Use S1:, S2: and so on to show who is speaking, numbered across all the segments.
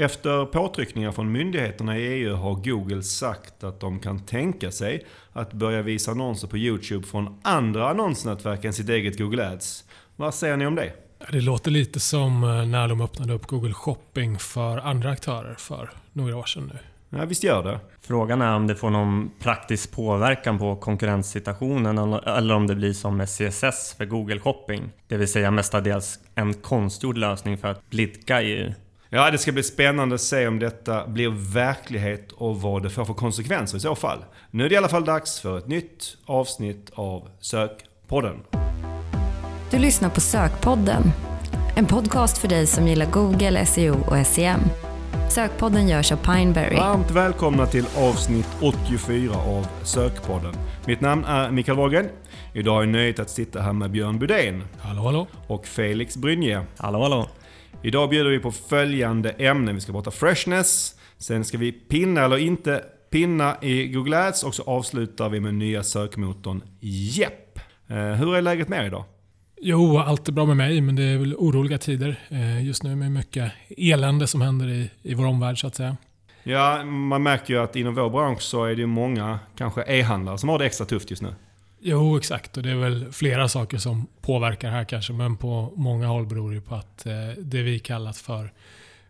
S1: Efter påtryckningar från myndigheterna i EU har Google sagt att de kan tänka sig att börja visa annonser på YouTube från andra annonsnätverk än sitt eget Google Ads. Vad säger ni om det?
S2: Det låter lite som eh, när de öppnade upp Google Shopping för andra aktörer för några år sedan nu.
S1: Ja, visst gör det.
S3: Frågan är om det får någon praktisk påverkan på konkurrenssituationen eller om det blir som med CSS för Google Shopping. Det vill säga mestadels en konstgjord lösning för att blidka EU.
S1: Ja, det ska bli spännande att se om detta blir verklighet och vad det får för konsekvenser i så fall. Nu är det i alla fall dags för ett nytt avsnitt av Sökpodden.
S4: Du lyssnar på Sökpodden. En podcast för dig som gillar Google, SEO och SEM. Sökpodden görs av Pineberry.
S1: Varmt välkomna till avsnitt 84 av Sökpodden. Mitt namn är Mikael Wahlgren. Idag är jag nöjd att sitta här med Björn Budén.
S2: Hallå, hallå.
S1: Och Felix Brynje.
S3: Hallå, hallå.
S1: Idag bjuder vi på följande ämnen. Vi ska prata freshness, sen ska vi pinna eller inte pinna i Google Ads och så avslutar vi med nya sökmotorn Jepp. Eh, hur är läget med er idag?
S2: Jo, allt är bra med mig, men det är väl oroliga tider eh, just nu med mycket elände som händer i, i vår omvärld så att säga.
S1: Ja, man märker ju att inom vår bransch så är det många, kanske e-handlare, som har det extra tufft just nu.
S2: Jo, exakt. Och det är väl flera saker som påverkar här kanske, men på många håll beror det på att eh, det vi kallat för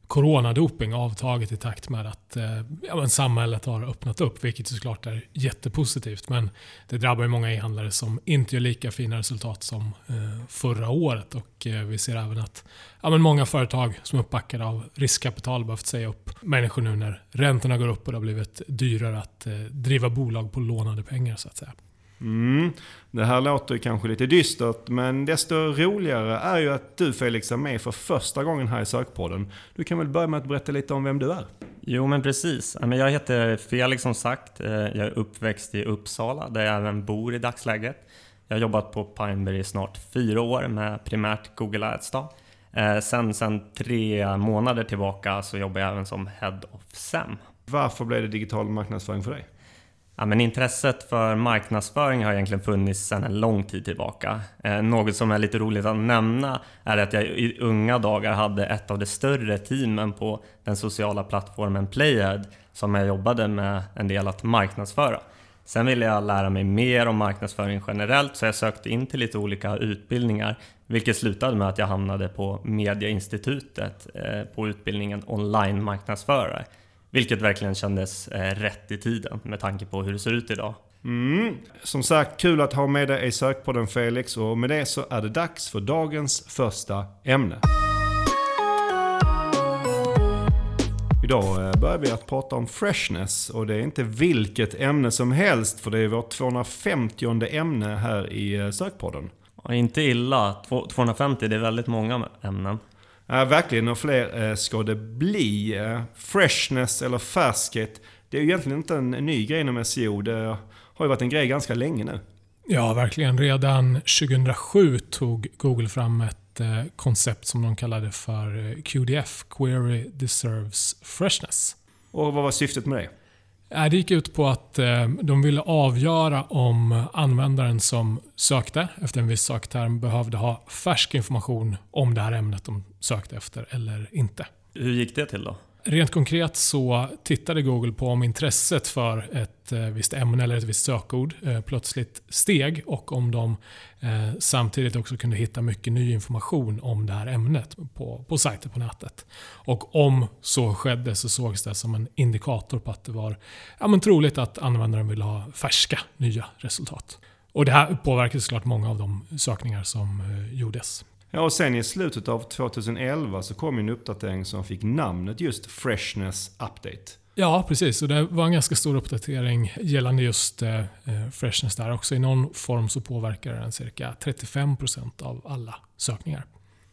S2: coronadoping avtagit i takt med att eh, ja, men samhället har öppnat upp, vilket såklart är jättepositivt. Men det drabbar ju många e-handlare som inte gör lika fina resultat som eh, förra året. Och vi ser även att ja, men många företag som är uppbackade av riskkapital behövt säga upp människor nu när räntorna går upp och det har blivit dyrare att driva bolag på lånade pengar så att säga.
S1: Mm. Det här låter kanske lite dystert, men desto roligare är ju att du Felix är med för första gången här i Sökpodden. Du kan väl börja med att berätta lite om vem du är?
S3: Jo men precis. Jag heter Felix som sagt. Eh, jag är uppväxt i Uppsala där jag även bor i dagsläget. Jag har jobbat på Pineberry i snart fyra år med primärt Google Ads. Då. Eh, sen, sen tre månader tillbaka så jobbar jag även som Head of SEM.
S1: Varför blev det digital marknadsföring för dig?
S3: Ja, men intresset för marknadsföring har egentligen funnits sedan en lång tid tillbaka. Eh, något som är lite roligt att nämna är att jag i unga dagar hade ett av de större teamen på den sociala plattformen Playhead som jag jobbade med en del att marknadsföra. Sen ville jag lära mig mer om marknadsföring generellt så jag sökte in till lite olika utbildningar vilket slutade med att jag hamnade på Mediainstitutet eh, på utbildningen online marknadsförare. Vilket verkligen kändes eh, rätt i tiden med tanke på hur det ser ut idag.
S1: Mm. Som sagt, kul att ha med dig i sökpodden Felix och med det så är det dags för dagens första ämne. Idag eh, börjar vi att prata om freshness och det är inte vilket ämne som helst för det är vårt 250 ämne här i eh, sökpodden.
S3: Ja, inte illa. 250, det är väldigt många ämnen.
S1: Ja, verkligen, och fler eh, ska det bli. Eh, freshness eller färskhet, det är ju egentligen inte en ny grej inom SEO. Det har ju varit en grej ganska länge nu.
S2: Ja, verkligen. Redan 2007 tog Google fram ett eh, koncept som de kallade för QDF, Query Deserves Freshness.
S1: Och vad var syftet med det?
S2: Det gick ut på att eh, de ville avgöra om användaren som sökte efter en viss sökterm behövde ha färsk information om det här ämnet de sökte efter eller inte.
S3: Hur gick det till då?
S2: Rent konkret så tittade Google på om intresset för ett eh, visst ämne eller ett visst sökord eh, plötsligt steg och om de eh, samtidigt också kunde hitta mycket ny information om det här ämnet på, på sajter på nätet. Och om så skedde så sågs det som en indikator på att det var ja, men troligt att användaren ville ha färska nya resultat. Och Det här påverkade såklart många av de sökningar som gjordes.
S1: Ja, och sen i slutet av 2011 så kom en uppdatering som fick namnet just Freshness Update.
S2: Ja, precis. Och det var en ganska stor uppdatering gällande just eh, eh freshness där. Också i någon form så påverkar den cirka 35% av alla sökningar.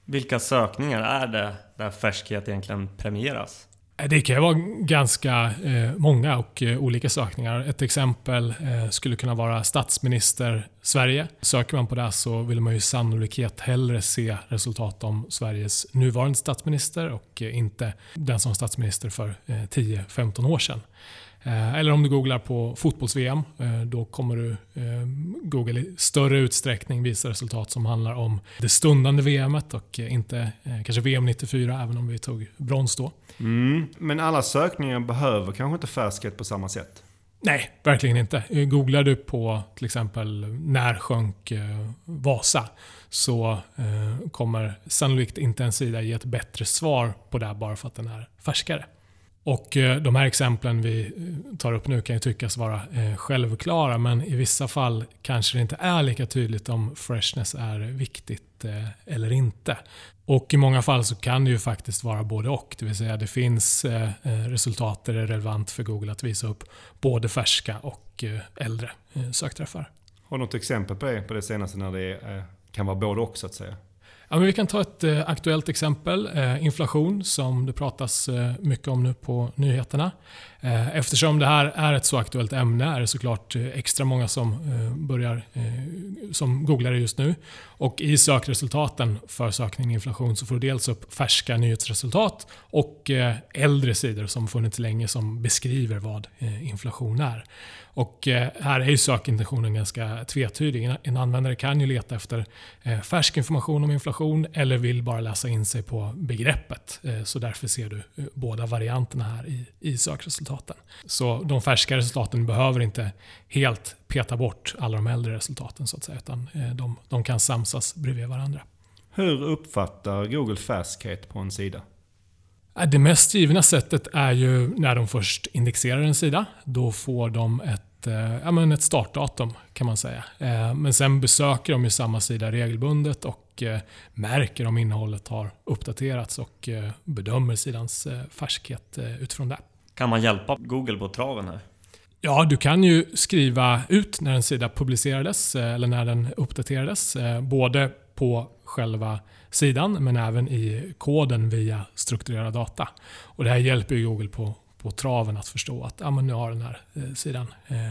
S3: Vilka sökningar är det där färskhet egentligen premieras?
S2: Eh, det kan vara ganska eh, många och eh, olika sökningar. Ett exempel skulle kunna vara statsminister Sverige. Söker man på det så vill man ju sannolikhet hellre se resultat om Sveriges nuvarande statsminister och inte den som var statsminister för 10-15 år sedan. Eh, eller om du googlar på fotbolls-VM, eh, då kommer du eh, Google i större utsträckning visa resultat som handlar om det stundande VMet och inte kanske VM 94, även om vi tog brons då.
S1: Mm. Men alla sökningar behöver kanske inte färskhet på samma sätt?
S2: Nej, verkligen inte. Googlar du på till exempel när sjönk Vasa så kommer sannolikt inte en sida ge ett bättre svar på det bara för att den är färskare. Och eh, De här exemplen vi eh, tar upp nu kan ju tyckas vara eh, självklara men i vissa fall kanske det inte är lika tydligt om freshness är viktigt eller inte. Och I många fall så kan det ju faktiskt vara både och. Det vill säga det finns resultat där det är relevant för Google att visa upp både färska och äldre sökträffar.
S1: Har du något exempel på det, på det senaste när det kan vara både och så att säga?
S2: Ja, men vi kan ta ett eh, aktuellt exempel. Eh, inflation som det pratas eh, mycket om nu på nyheterna. Eh, eftersom det här är ett så aktuellt ämne är det såklart eh, extra många som, eh, börjar, eh, som googlar det just nu. Och I sökresultaten för sökning inflation så får du dels upp färska nyhetsresultat och eh, äldre sidor som funnits länge som beskriver vad eh, inflation är. Och här är ju sökintentionen ganska tvetydig. En användare kan ju leta efter färsk information om inflation eller vill bara läsa in sig på begreppet. Så därför ser du båda varianterna här i, i sökresultaten resultaten. Så de färska resultaten behöver inte helt peta bort alla de äldre resultaten så att säga, utan eh, de, de kan samsas bredvid varandra.
S1: Hur uppfattar Google färskhet på en sida?
S2: Det mest givna sättet är ju när de först indexerar en sida. Då får de ett, eh, ja, men ett startdatum kan man säga. Eh, men sen besöker de ju samma sida regelbundet och märker om innehållet har uppdaterats och bedömer sidans färskhet utifrån det.
S3: Kan man hjälpa Google på traven här?
S2: Ja, du kan ju skriva ut när en sida publicerades eh, eller när den uppdaterades. Eh, både på själva sidan men även i koden via strukturerad data. Och det här hjälper ju Google på, på traven att förstå att ja, men nu har den här eh, sidan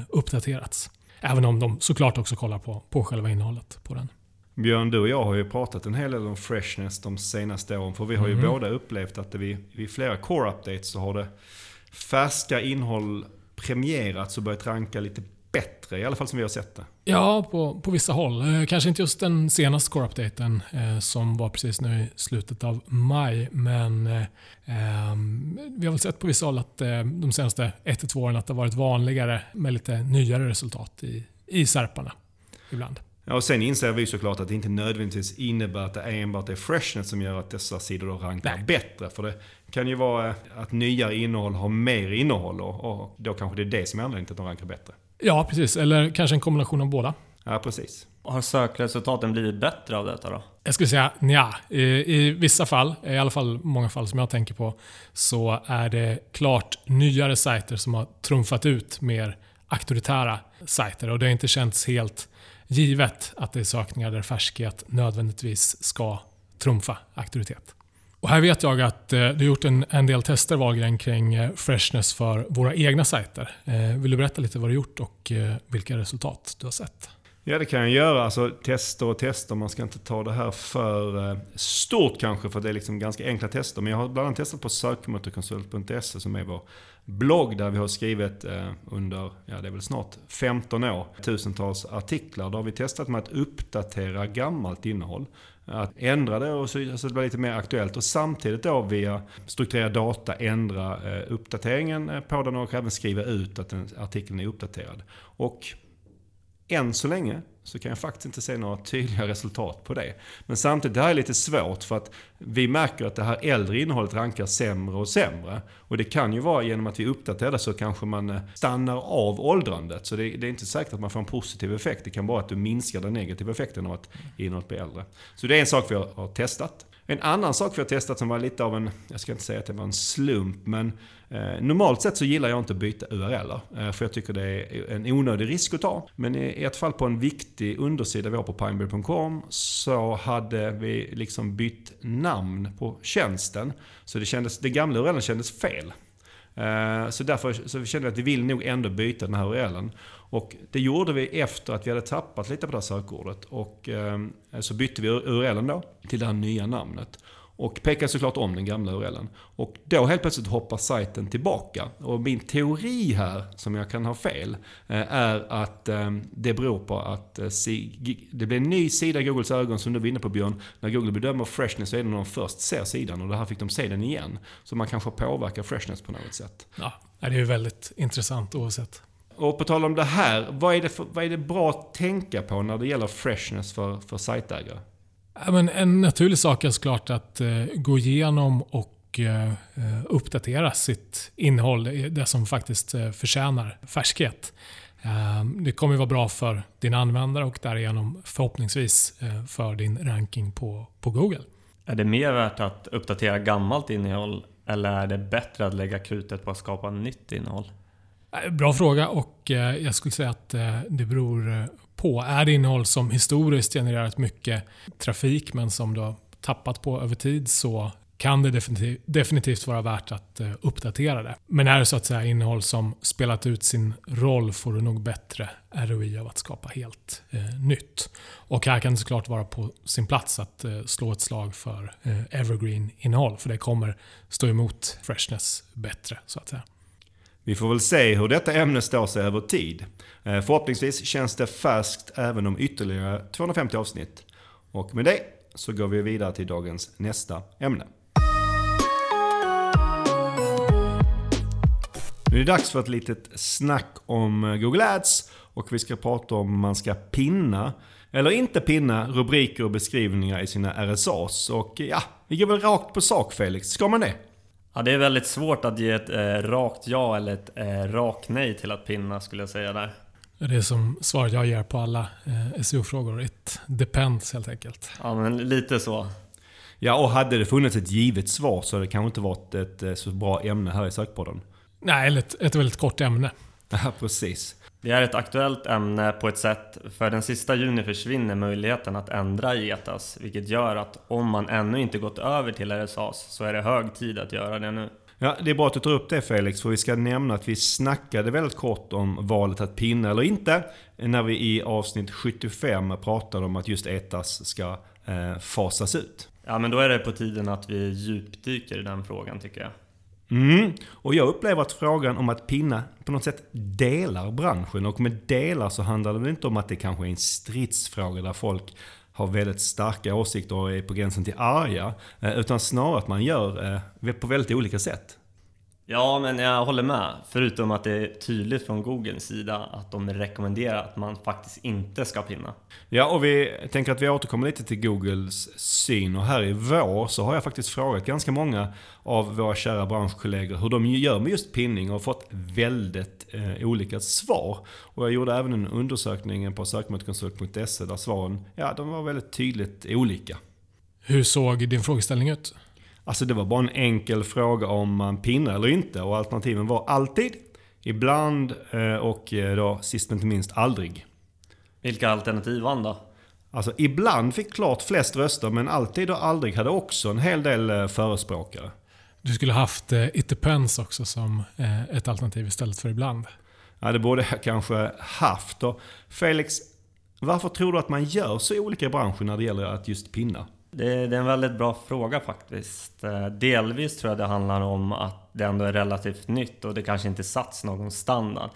S2: uppdaterats. Även om de såklart också kollar på, på själva innehållet på den.
S1: Björn, du och jag har ju pratat en hel del om freshness de senaste åren. För vi har ju mm. båda upplevt att vid, vid flera core updates så har det färska innehåll premierats och börjat ranka lite bättre, i alla fall som vi har sett det.
S2: Ja, på, på vissa håll. Eh, kanske inte just den senaste core-updaten eh, som var precis nu i slutet av maj. Men eh, ehm, vi har väl sett på vissa håll att eh, de senaste 1-2 åren att det har varit vanligare med lite nyare resultat i, i serparna ibland.
S1: Ja, och sen inser vi såklart att det inte nödvändigtvis innebär att det enbart är freshness som gör att dessa sidor då rankar Nej. bättre. För det kan ju vara att nyare innehåll har mer innehåll och, och då kanske det är det som är anledningen till att de rankar bättre.
S2: Ja, precis. Eller kanske en kombination av båda.
S1: Ja, precis.
S3: Har sökresultaten blivit bättre av detta då?
S2: Jag skulle säga ja. I, I, vissa fall, i alla fall många fall som jag tänker på, så är det klart nyare sajter som har trumfat ut mer auktoritära sajter. Och det har inte känts helt givet att det är sökningar där färskhet nödvändigtvis ska trumfa auktoritet. Och här vet jag att eh, du har gjort en, en del tester Wahlgren kring eh, freshness för våra egna sajter. Eh, vill du berätta lite vad du har gjort och vilka resultat du har sett?
S1: Ja det kan jag göra. Alltså, tester och tester. Man ska inte ta det här för stort kanske för det är liksom ganska enkla tester. Men jag har bland annat testat på sökmotorkonsult.se som är vår blogg där vi har skrivit eh, under, ja det är väl snart 15 år, tusentals artiklar. Där har vi testat med att uppdatera gammalt innehåll. Att ändra det och så, så det blir lite mer aktuellt och samtidigt då via strukturerad data ändra eh, uppdateringen eh, på den och även skriva ut att den, artikeln är uppdaterad. Och än så länge så kan jag faktiskt inte se några tydliga resultat på det. Men samtidigt, det här är lite svårt för att vi märker att det här äldre innehållet rankar sämre och sämre. Och det kan ju vara genom att vi uppdaterar det så kanske man eh, stannar av åldrandet. Så det, det är inte säkert att man får en positiv effekt. Det kan vara att du minskar den negativa effekten av att innehållet blir äldre. Så det är en sak vi har, har testat. En annan sak vi har testat som var lite av en, jag ska inte säga att det var en slump, men Eh, normalt sett så gillar jag inte att byta URL. Eh, för jag tycker det är en onödig risk att ta. Men i ett fall på en viktig undersida vi har på pineberry.com så hade vi liksom bytt namn på tjänsten. Så det, kändes, det gamla URLen kändes fel. Eh, så därför så kände vi att vi vill nog ändå byta den här URLen. Och det gjorde vi efter att vi hade tappat lite på det här sökordet. Och ehm, så bytte vi URLen då till det här nya namnet och pekar såklart om den gamla URLen. Och då helt plötsligt hoppar sajten tillbaka. Och min teori här, som jag kan ha fel, eh, är att eh, det beror på att det blir en ny sida i Googles ögon, som du var inne på Björn. När Google bedömer freshness så är det när de först ser sidan och det här fick de se den igen. Så man kanske påverkar freshness på något sätt.
S2: Ja, det är ju väldigt intressant oavsett.
S1: Och på tal om det här, vad är det, för, vad är det bra att tänka på när det gäller freshness för, för sajtägare?
S2: Men en naturlig sak är såklart att eh, gå igenom och eh, uppdatera sitt innehåll, eh, det som faktiskt förtjänar färskhet. Ehm, det kommer vara bra för din användare och därigenom förhoppningsvis för din ranking på, på Google.
S3: Är det mer värt att uppdatera gammalt innehåll eller är det bättre att lägga krutet på att skapa nytt innehåll?
S2: Eh, bra fråga och eh, jag skulle säga att eh, det beror på. Är det innehåll som historiskt genererat mycket trafik men som du har tappat på över tid så kan det definitivt, vara värt att uppdatera det. Men är det så att säga innehåll som spelat ut sin roll får du nog bättre ROI av att skapa helt eh, nytt. Och här kan det såklart vara på sin plats att eh, slå ett slag för eh, evergreen-innehåll för det kommer stå emot freshness bättre så att säga.
S1: Vi får väl se hur detta ämne står sig över tid. Eh, förhoppningsvis känns det färskt även om ytterligare 250 avsnitt. Och med det så går vi vidare till dagens nästa ämne. Nu är det dags för ett litet snack om eh, Google Ads och vi ska prata om man ska pinna eller inte pinna rubriker och beskrivningar i sina RSAs. Och ja, vi går väl rakt på sak Felix. Ska man det?
S3: Ja, det är väldigt svårt att ge ett eh, rakt ja eller ett eh, rakt nej till att pinna skulle jag säga där.
S2: Det är som svaret jag ger på alla eh, SEO-frågor. It depends helt enkelt.
S3: Ja, men lite så.
S1: Ja, och hade det funnits ett givet svar så hade det kanske inte varit ett eh, så bra ämne här i sökpodden.
S2: Nej, eller ett, ett väldigt kort ämne.
S1: Ja, precis.
S3: Det är ett aktuellt ämne på ett sätt, för den sista juni försvinner möjligheten att ändra i ETAS, vilket gör att om man ännu inte gått över till RSAs så är det hög tid att göra det nu.
S1: Ja, det är bra att du tar upp det Felix, för vi ska nämna att vi snackade väldigt kort om valet att pinna eller inte, när vi i avsnitt 75 pratade om att just ETAS ska eh, fasas ut.
S3: Ja, men då är det på tiden att vi djupdyker i den frågan tycker jag.
S1: Mm. Och jag upplever att frågan om att pinna på något sätt delar branschen. Och med delar så handlar det väl inte om att det kanske är en stridsfråga där folk har väldigt starka åsikter och är på gränsen till arga. Eh, utan snarare att man gör eh, på väldigt olika sätt.
S3: Ja, men jag håller med. Förutom att det är tydligt från Googles sida att de rekommenderar att man faktiskt inte ska pinna.
S1: Ja, och vi tänker att vi återkommer lite till Googles syn. Och här i vår så har jag faktiskt frågat ganska många av våra kära branschkollegor hur de gör med just pinning och fått väldigt eh, olika svar. Och jag gjorde även en undersökning på sökmotorkonsult.se där svaren, ja, de var väldigt tydligt olika.
S2: Hur såg din frågeställning ut?
S1: Alltså det var bara en enkel fråga om man pinnar eller inte och alternativen var alltid, ibland eh, och eh, då sist men inte minst aldrig.
S3: Vilka alternativ vann då?
S1: Alltså ibland fick klart flest röster men alltid och aldrig hade också en hel del eh, förespråkare.
S2: Du skulle haft It Depends också som ett alternativ istället för ibland.
S1: Ja, det borde jag kanske haft. Och Felix, varför tror du att man gör så olika i branschen när det gäller att just pinna?
S3: Det är, en väldigt bra fråga faktiskt. Eh, delvis tror jag det handlar om att det ändå är relativt nytt och det kanske inte satts någon standard.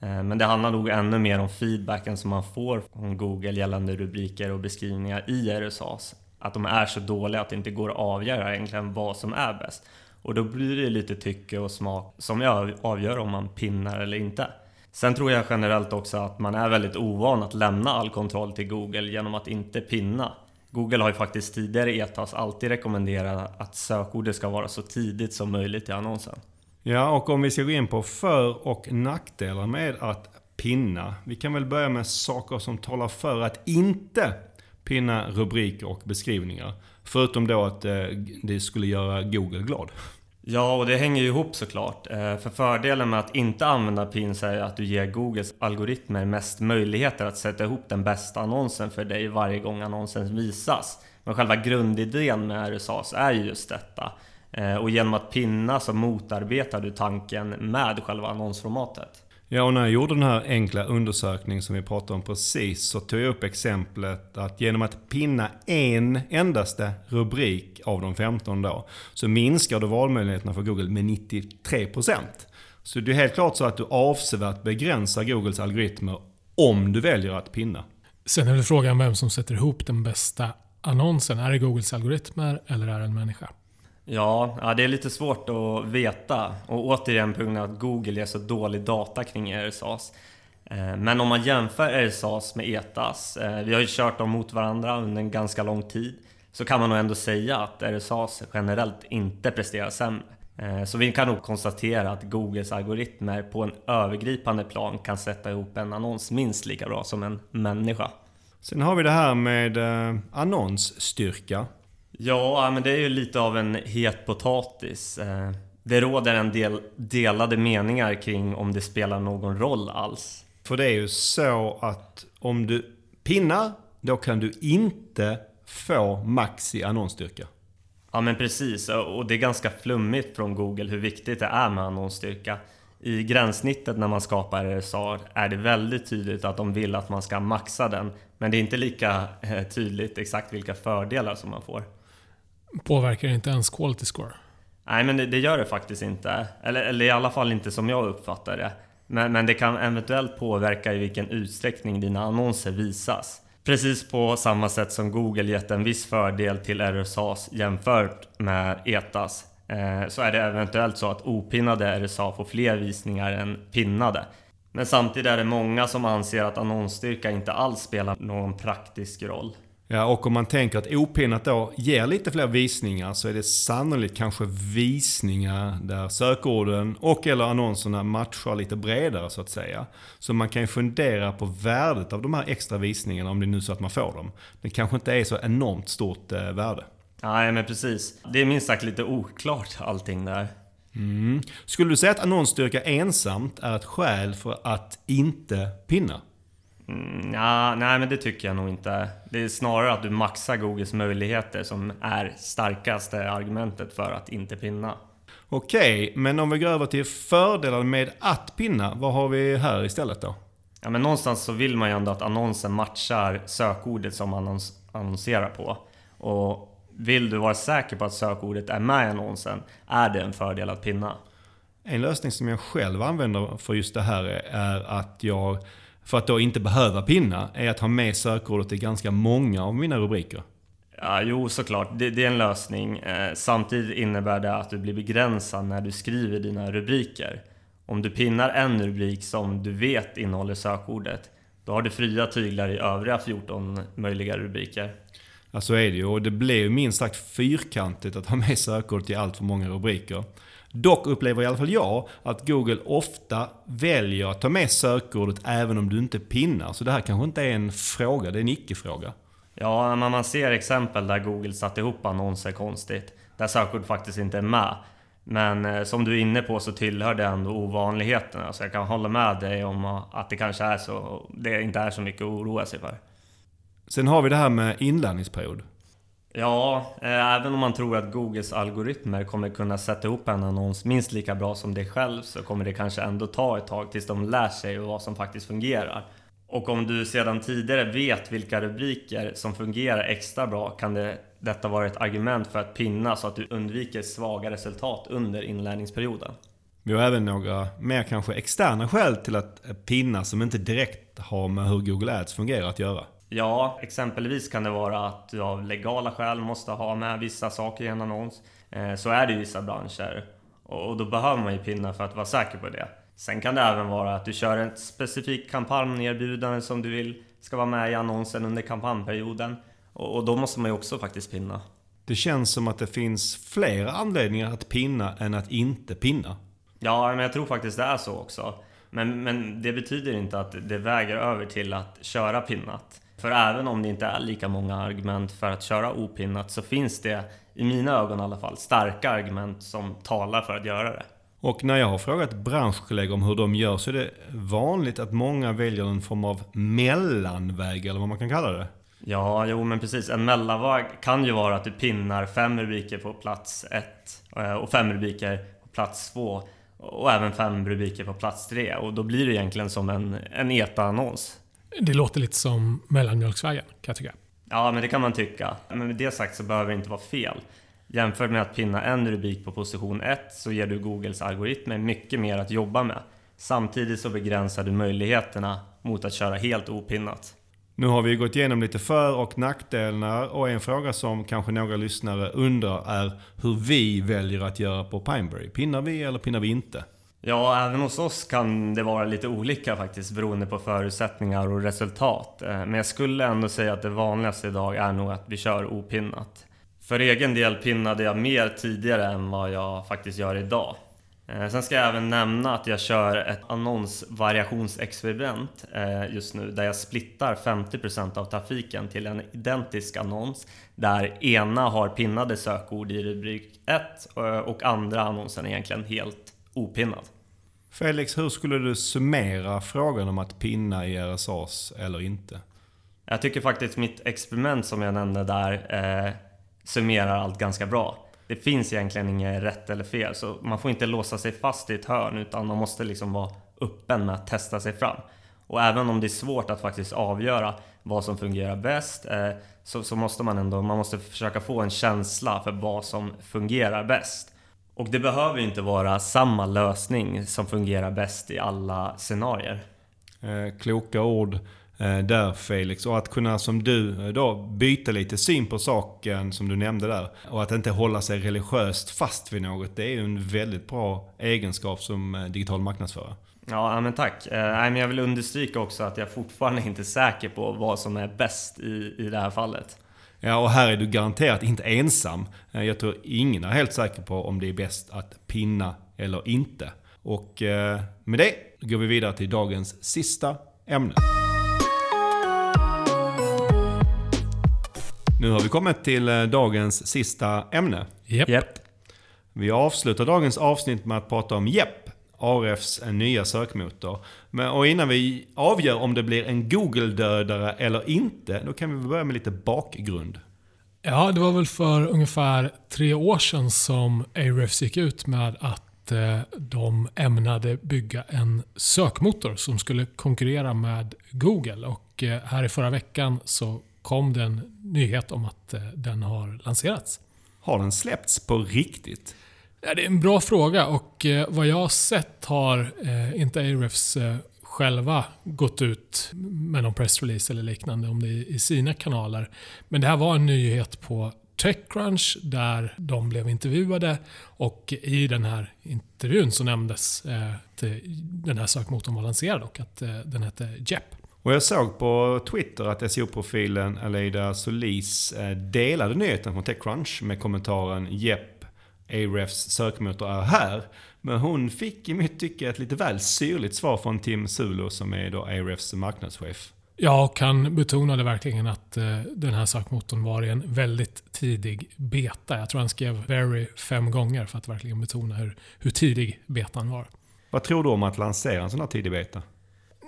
S3: Eh, men det handlar nog ännu mer om feedbacken som man får från Google gällande rubriker och beskrivningar i RSAs. Att de är så dåliga att det inte går att avgöra egentligen vad som är bäst. Och då blir det lite tycke och smak som jag avgör om man pinnar eller inte. Sen tror jag generellt också att man är väldigt ovan att lämna all kontroll till Google genom att inte pinna. Google har ju faktiskt tidigare i ETAS alltid rekommenderat att sökordet ska vara så tidigt som möjligt i annonsen.
S1: Ja, och om vi ska gå in på för och nackdelar med att pinna. Vi kan väl börja med saker som talar för att inte pinna rubriker och beskrivningar. Förutom då att eh, det skulle göra Google glad.
S3: Ja, och det hänger ju ihop såklart. Eh, för fördelen med att inte använda pins är att du ger Googles algoritmer mest möjligheter att sätta ihop den bästa annonsen för dig varje gång annonsen visas. Men själva grundidén med RSAs är ju just detta. Eh, och genom att pinna så motarbetar du tanken med själva annonsformatet.
S1: Ja, och när jag gjorde den här enkla undersökningen som vi pratade om precis så tog jag upp exemplet att genom att pinna en endaste rubrik av de 15 då så minskar du valmöjligheterna för Google med 93%. Så det är helt klart så att du avsevärt begränsar Googles algoritmer om du väljer att pinna.
S2: Sen är det frågan vem som sätter ihop den bästa annonsen. Är det Googles algoritmer eller är det en människa?
S3: Ja, ja, det är lite svårt att veta. Och återigen på grund av att Google ger så dålig data kring RSAs. Eh, men om man jämför RSAs med ETAs, eh, vi har ju kört dem mot varandra under en ganska lång tid, så kan man nog ändå säga att RSAs generellt inte presterar sämre. Eh, så vi kan nog konstatera att Googles algoritmer på en övergripande plan kan sätta ihop en annons minst lika bra som en människa.
S1: Sen har vi det här med annonsstyrka.
S3: Ja, men det är ju lite av en het potatis. Eh, det råder en del delade meningar kring om det spelar någon roll alls.
S1: För det är ju så att om du pinnar, då kan du inte få max i annonsstyrka.
S3: Ja men precis, och det är ganska flummigt från Google hur viktigt det är med annonsstyrka. I gränssnittet när man skapar RSA är det väldigt tydligt att de vill att man ska maxa den. Men det är inte lika eh, tydligt exakt vilka fördelar som man får.
S2: Påverkar det inte ens quality score?
S3: Nej, men det, det, gör det faktiskt inte. Eller, eller i alla fall inte som jag uppfattar det. Men, men det kan eventuellt påverka i vilken utsträckning dina annonser visas. Precis på samma sätt som Google gett en viss fördel till RSAs jämfört med ETAs eh, så är det eventuellt så att opinnade RSA får fler visningar än pinnade. Men samtidigt är det många som anser att annonsstyrka inte alls spelar någon praktisk roll.
S1: Ja, och om man tänker att opinnat då ger lite fler visningar så är det sannolikt kanske visningar där sökorden och eller annonserna matchar lite bredare så att säga. Så man kan ju fundera på värdet av de här extra visningarna om det är nu så att man får dem. Det kanske inte är så enormt stort eh, värde.
S3: Nej, men precis. Det är minst sagt lite oklart allting där.
S1: Mm. Skulle du säga att annonsstyrka ensamt är ett skäl för att inte pinna?
S3: Mm, ja, nej, men det tycker jag nog inte. Det är snarare att du maxar Googles möjligheter som är starkaste argumentet för att inte pinna.
S1: Okej, men om vi går över till fördelar med att pinna, vad har vi här istället då?
S3: Ja, men någonstans så vill man ju ändå att annonsen matchar sökordet som man annonserar på. Och vill du vara säker på att sökordet är med i annonsen är det en fördel att pinna.
S1: En lösning som jag själv använder för just det här är att jag för att då inte behöva pinna, är att ha med sökordet i ganska många av mina rubriker.
S3: Ja, jo såklart, det, det är en lösning. Eh, samtidigt innebär det att du blir begränsad när du skriver dina rubriker. Om du pinnar en rubrik som du vet innehåller sökordet, då har du fria tyglar i övriga 14 möjliga rubriker.
S1: Ja, så är det ju. Och det blir ju minst sagt fyrkantigt att ha med sökordet i allt för många rubriker. Dock upplever i alla fall jag att Google ofta väljer att ta med sökordet även om du inte pinnar. Så det här kanske inte är en fråga, det är en icke-fråga.
S3: Ja, men man ser exempel där Google satt ihop annonser konstigt. Där sökord faktiskt inte är med. Men eh, som du är inne på så tillhör det ändå ovanligheterna. Så jag kan hålla med dig om att det kanske är så. Det inte är så mycket att oroa sig för.
S1: Sen har vi det här med inlärningsperiod.
S3: Ja, eh, även om man tror att Googles algoritmer kommer kunna sätta ihop en annons minst lika bra som dig själv så kommer det kanske ändå ta ett tag tills de lär sig vad som faktiskt fungerar. Och om du sedan tidigare vet vilka rubriker som fungerar extra bra kan det, detta vara ett argument för att pinna så att du undviker svaga resultat under inlärningsperioden.
S1: Vi har även några mer kanske externa skäl till att pinna som inte direkt har med hur Google Ads fungerar att göra.
S3: Ja, exempelvis kan det vara att du av legala skäl måste ha med vissa saker i en annons. Eh, så är det i vissa branscher. Och då behöver man ju pinna för att vara säker på det. Sen kan det även vara att du kör ett specifikt kampanjerbjudande som du vill ska vara med i annonsen under kampanjperioden. Och då måste man ju också faktiskt pinna.
S1: Det känns som att det finns fler anledningar att pinna än att inte pinna.
S3: Ja, men jag tror faktiskt det är så också. Men, men det betyder inte att det väger över till att köra pinnat. För även om det inte är lika många argument för att köra opinnat så finns det, i mina ögon i alla fall, starka argument som talar för att göra det.
S1: Och när jag har frågat branschkollegor om hur de gör så är det vanligt att många väljer en form av mellanväg, eller vad man kan kalla det.
S3: Ja, jo men precis. En mellanväg kan ju vara att du pinnar fem rubriker på plats ett eh, och fem rubriker på plats två. och även fem rubriker på plats tre. Och då blir det egentligen som en, en ETA-annons.
S2: Det låter lite som mellanmjölksvägen, kan jag tycka.
S3: Ja, men det kan man tycka. Men med det sagt så behöver det inte vara fel. Jämfört med att pinna en rubrik på position 1 så ger du Googles algoritmer mycket mer att jobba med. Samtidigt så begränsar du möjligheterna mot att köra helt opinnat.
S1: Nu har vi gått igenom lite för och nackdelar och en fråga som kanske några lyssnare undrar är hur vi väljer att göra på Pineberry. Pinnar vi eller pinnar vi inte?
S3: Ja, även hos oss kan det vara lite olika faktiskt beroende på förutsättningar och resultat. Eh, men jag skulle ändå säga att det vanligaste idag är nog att vi kör opinnat. För egen del pinnade jag mer tidigare än vad jag faktiskt gör idag. Eh, sen ska jag även nämna att jag kör ett annonsvariationsexperiment eh, just nu där jag splittar 50% av trafiken till en identisk annons där ena har pinnade sökord i rubrik 1 och andra annonsen är egentligen helt opinnad.
S1: Felix, hur skulle du summera frågan om att pinna i RSAs eller inte?
S3: Jag tycker faktiskt mitt experiment som jag nämnde där eh, summerar allt ganska bra. Det finns egentligen inget rätt eller fel, så man får inte låsa sig fast i ett hörn utan man måste liksom vara öppen med att testa sig fram. Och även om det är svårt att faktiskt avgöra vad som fungerar bäst eh, så, så, måste man ändå man måste försöka få en känsla för vad som fungerar bäst. Och det behöver inte vara samma lösning som fungerar bäst i alla scenarier.
S1: Eh, kloka ord eh, där Felix. Och att kunna som du eh, då byta lite syn på saken som du nämnde där. Och att inte hålla sig religiöst fast vid något. Det är ju en väldigt bra egenskap som eh, digital marknadsförare.
S3: Ja, men tack. Men jag vill understryka också att jag fortfarande inte är säker på vad som är bäst i, i det här fallet.
S1: Ja, och här är du garanterat inte ensam. Eh, jag tror ingen är helt säker på om det är bäst att pinna eller inte. Och eh, med det går vi vidare till dagens sista ämne. Nu har vi kommit till eh, dagens sista ämne.
S2: Yep.
S3: Yep.
S1: Vi avslutar dagens avsnitt med att prata om Jepp, Arefs nya sökmotor. Men, och innan vi avgör om det blir en Google-dödare eller inte, då kan vi börja med lite bakgrund.
S2: Ja, det var väl för ungefär tre år sedan som Ahrefs gick ut med att eh, de ämnade bygga en sökmotor som skulle konkurrera med Google. Och eh, här i förra veckan så kom det en nyhet om att eh, den har lanserats.
S1: Har den släppts på riktigt?
S2: Ja, det är en bra fråga och eh, vad jag har sett har eh, inte Ahrefs eh, själva gått ut med någon pressrelease eller liknande om det i sina kanaler. Men det här var en nyhet på Techcrunch där de blev intervjuade och i den här intervjun så nämndes eh, att den här sökmotorn var lanserad och att eh, den hette Jep.
S1: Och jag såg på Twitter att SEO-profilen Aleida Solis eh, delade nyheten från Techcrunch med kommentaren Jep, Ahrefs sökmotor är här. Men hon fick i mitt tycke ett lite väl syrligt svar från Tim Sulo som är då Ahrefs marknadschef.
S2: Ja, och han betonade verkligen att eh, den här sökmotorn var i en väldigt tidig beta. Jag tror han skrev “very” fem gånger för att verkligen betona hur, hur tidig betan var.
S1: Vad tror du om att lansera en sån här tidig beta?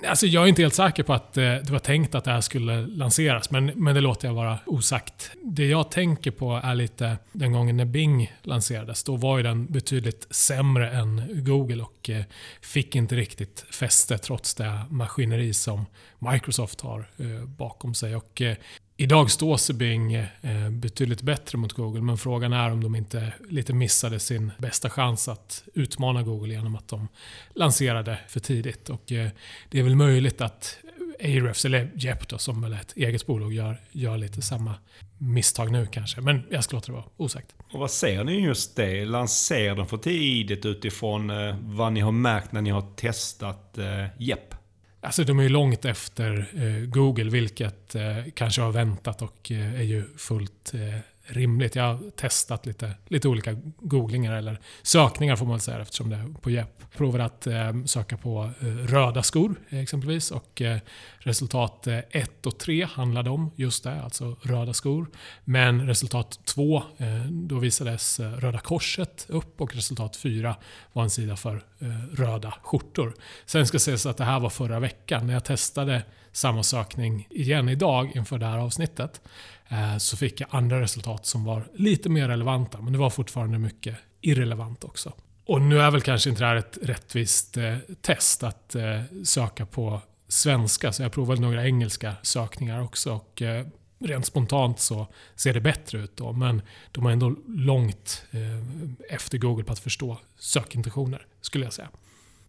S2: Alltså jag är inte helt säker på att eh, det var tänkt att det här skulle lanseras, men, men det låter jag vara osagt. Det jag tänker på är lite den gången när Bing lanserades. Då var ju den betydligt sämre än Google och eh, fick inte riktigt fäste trots det maskineri som Microsoft har eh, bakom sig. Och eh, Idag står sig Bing eh, betydligt bättre mot Google, men frågan är om de inte lite missade sin bästa chans att utmana Google genom att de lanserade för tidigt. Och det är väl möjligt att Ahrefs, eller Jep som väl är ett eget bolag, gör, gör lite samma misstag nu kanske. Men jag ska låta det vara osagt.
S1: Och vad ser ni just det? Lanserar de för tidigt utifrån vad ni har märkt när ni har testat Jep?
S2: Alltså de är ju långt efter eh, Google, vilket eh, kanske har väntat och eh, är ju fullt eh, rimligt. Jag har testat lite, lite olika googlingar, eller sökningar får man väl säga eftersom det är på Jepp. Provar att eh, söka på eh, röda skor exempelvis och eh, resultat 1 eh, och 3 handlade om just det, alltså röda skor. Men resultat 2, eh, då visades eh, Röda Korset upp och resultat 4 var en sida för eh, röda skjortor. Sen ska sägas att det här var förra veckan. När jag testade samma sökning igen idag inför det här avsnittet eh, så fick jag andra resultat som var lite mer relevanta. Men det var fortfarande mycket irrelevant också. Och nu är väl kanske inte det här ett rättvist eh, test att eh, söka på svenska, så jag provade några engelska sökningar också. Och, eh, rent spontant så ser det bättre ut då, men de är ändå långt eh, efter Google på att förstå sökintentioner, skulle jag säga.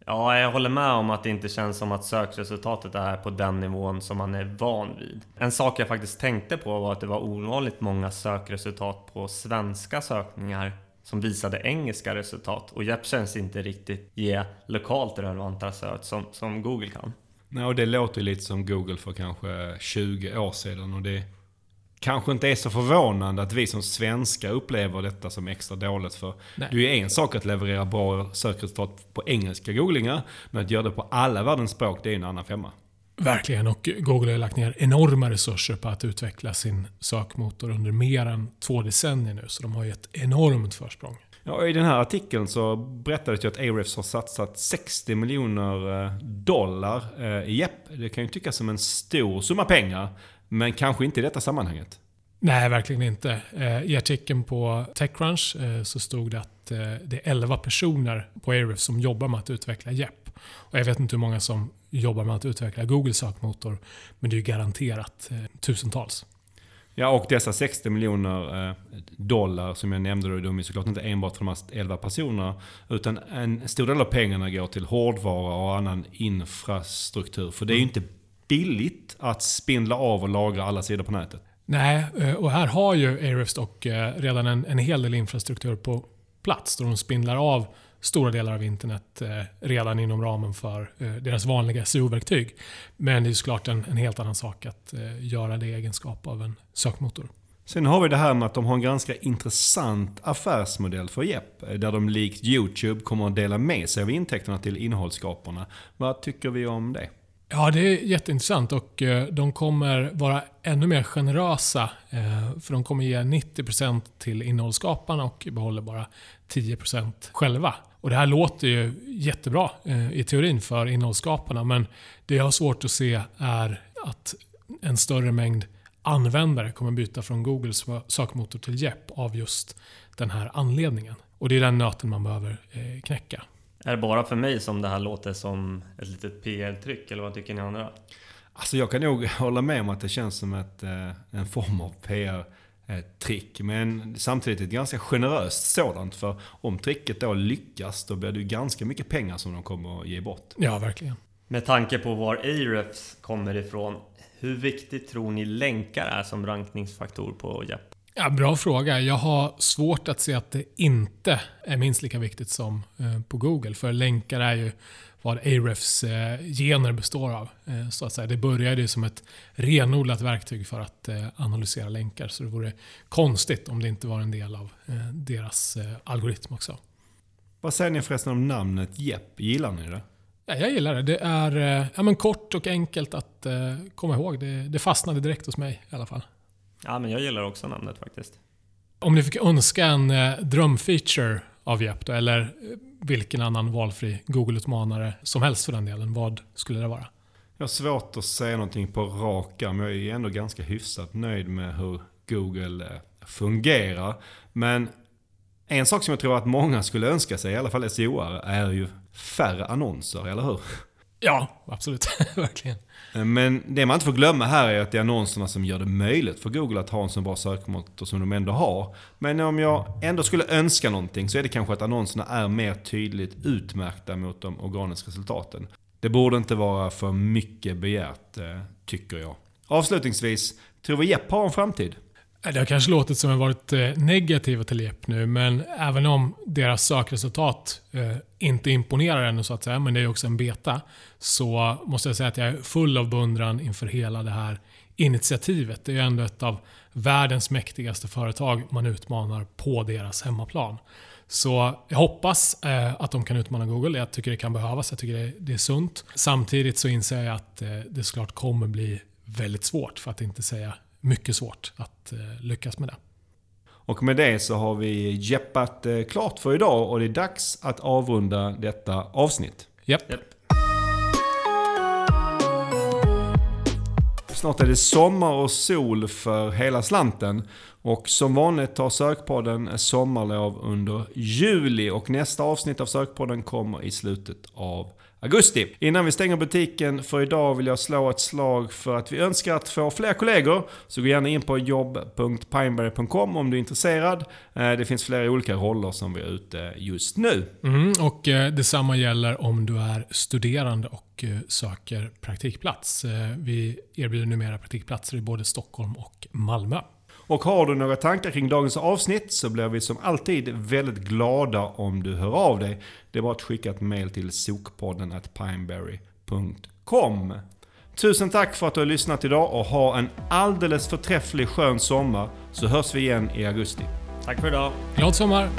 S3: Ja, jag håller med om att det inte känns som att sökresultatet är på den nivån som man är van vid. En sak jag faktiskt tänkte på var att det var ovanligt många sökresultat på svenska sökningar som visade engelska resultat och Jepp känns inte riktigt ge lokalt relevanta sök som, som Google kan.
S1: Nej, och det låter lite som Google för kanske 20 år sedan och det kanske inte är så förvånande att vi som svenskar upplever detta som extra dåligt. För Nej. det är ju en sak att leverera bra sökresultat på engelska googlingar, men att göra det på alla världens språk, det är en annan femma.
S2: Verkligen, och Google har lagt ner enorma resurser på att utveckla sin sökmotor under mer än två decennier nu, så de har ju ett enormt försprång.
S1: Ja, I den här artikeln så berättades det att Ahrefs har satsat 60 miljoner eh, dollar eh, i Jepp. Det kan ju tyckas som en stor summa pengar, men kanske inte i detta sammanhanget.
S2: Nej, verkligen inte. Eh, I artikeln på Techcrunch så stod det att det är 11 personer på Ahrefs som jobbar med att utveckla Jepp. Och jag vet inte hur många som jobbar med att utveckla Googles sökmotor, men det är ju garanterat tusentals.
S1: Ja, och dessa 60 miljoner eh, dollar som jag nämnde, då, de är såklart inte enbart för de här 11 personerna. Utan en stor del av pengarna går till hårdvara och annan infrastruktur. För det är ju mm. inte billigt att spindla av och lagra alla sidor på nätet.
S2: Nej, eh, och här har ju Ahrefs eh, redan en, en hel del infrastruktur på plats. Då de spindlar av stora delar av internet eh, redan inom ramen för deras vanliga SEO-verktyg. Men det är såklart en, en helt annan sak att göra det i egenskap av en sökmotor.
S1: Sen har vi det här med att de har en ganska intressant affärsmodell för Jepp. Där de likt YouTube kommer att dela med sig av intäkterna till innehållsskaparna. Vad tycker vi om det?
S2: Ja, det är jätteintressant och eh, de kommer vara ännu mer generösa. Eh, för de kommer ge 90% till innehållsskaparna och behåller bara 10% själva. Och Det här låter ju jättebra eh, i teorin för innehållsskaparna men det jag har svårt att se är att en större mängd användare kommer byta från Googles sökmotor till Jepp av just den här anledningen. Och Det är den nöten man behöver knäcka.
S3: Är det bara för mig som det här låter som ett litet PR-tryck eller vad tycker ni andra?
S1: Alltså jag kan nog hålla med om att det känns som ett, eh, en form av PR trick. Men samtidigt ett ganska generöst sådant. För om tricket då lyckas, då blir det ju ganska mycket pengar som de kommer att ge bort.
S2: Ja, verkligen.
S3: Med tanke på var Ahrefs kommer ifrån, hur viktigt tror ni länkar är som rankningsfaktor på Jepp?
S2: Ja, bra fråga. Jag har svårt att se att det inte är minst lika viktigt som eh, på Google. För länkar är ju vad Ahrefs eh, gener består av. Eh, så att säga. Det började ju som ett renodlat verktyg för att analysera länkar. Så det vore konstigt om det inte var en del av deras algoritm också.
S1: Vad säger ni förresten om namnet Jepp? Gillar ni det?
S2: Ja, jag gillar det. Det är ja, men kort och enkelt att komma ihåg. Det, det fastnade direkt hos mig i alla fall.
S3: Ja, men jag gillar också namnet faktiskt.
S2: Om ni fick önska en drömfeature av Jepp då, eller vilken annan valfri Google-utmanare som helst för den delen. Vad skulle det vara?
S1: Jag har svårt att säga någonting på raka, men jag är ändå ganska hyfsat nöjd med hur Google eh, fungerar. Men en sak som jag tror att många skulle önska sig, i alla fall SEO-are, är ju färre annonser, eller hur?
S2: Ja, absolut. Verkligen.
S1: Eh, men det man inte får glömma här är att det är annonserna som gör det möjligt för Google att ha en så bra sökmotor som de ändå har. Men om jag ändå skulle önska någonting så är det kanske att annonserna är mer tydligt utmärkta mot de organiska resultaten. Det borde inte vara för mycket begärt, eh, tycker jag. Avslutningsvis, tror vi Jepp har en framtid?
S2: Det har kanske låtit som att jag varit eh, negativa till Jepp nu, men även om deras sökresultat eh, inte imponerar ännu så att säga, men det är också en beta, så måste jag säga att jag är full av beundran inför hela det här initiativet. Det är ju ändå ett av världens mäktigaste företag man utmanar på deras hemmaplan. Så jag hoppas eh, att de kan utmana Google. Jag tycker det kan behövas. Jag tycker det är sunt. Samtidigt så inser jag att eh, det såklart kommer bli väldigt svårt, för att inte säga mycket svårt att eh, lyckas med det.
S1: Och med det så har vi jeppat eh, klart för idag och det är dags att avrunda detta avsnitt.
S2: Japp. Yep.
S1: Snart är det sommar och sol för hela slanten. Och som vanligt tar Sökpodden sommarlov under juli och nästa avsnitt av Sökpodden kommer i slutet av augusti. Innan vi stänger butiken för idag vill jag slå ett slag för att vi önskar att få fler kollegor. Så gå gärna in på jobb.pineberry.com om du är intresserad. Eh, det finns flera olika roller som vi är ute just nu.
S2: Mm, och eh, detsamma gäller om du är studerande och eh, söker praktikplats. Vi erbjuder numera praktikplatser i både Stockholm och Malmö.
S1: Och har du några tankar kring dagens avsnitt så blir vi som alltid väldigt glada om du hör av dig. Det är bara att skicka ett mail till sokpodden pineberry.com. Tusen tack för att du har lyssnat idag och ha en alldeles förträfflig skön sommar så hörs vi igen i augusti.
S3: Tack för idag.
S2: Glad sommar!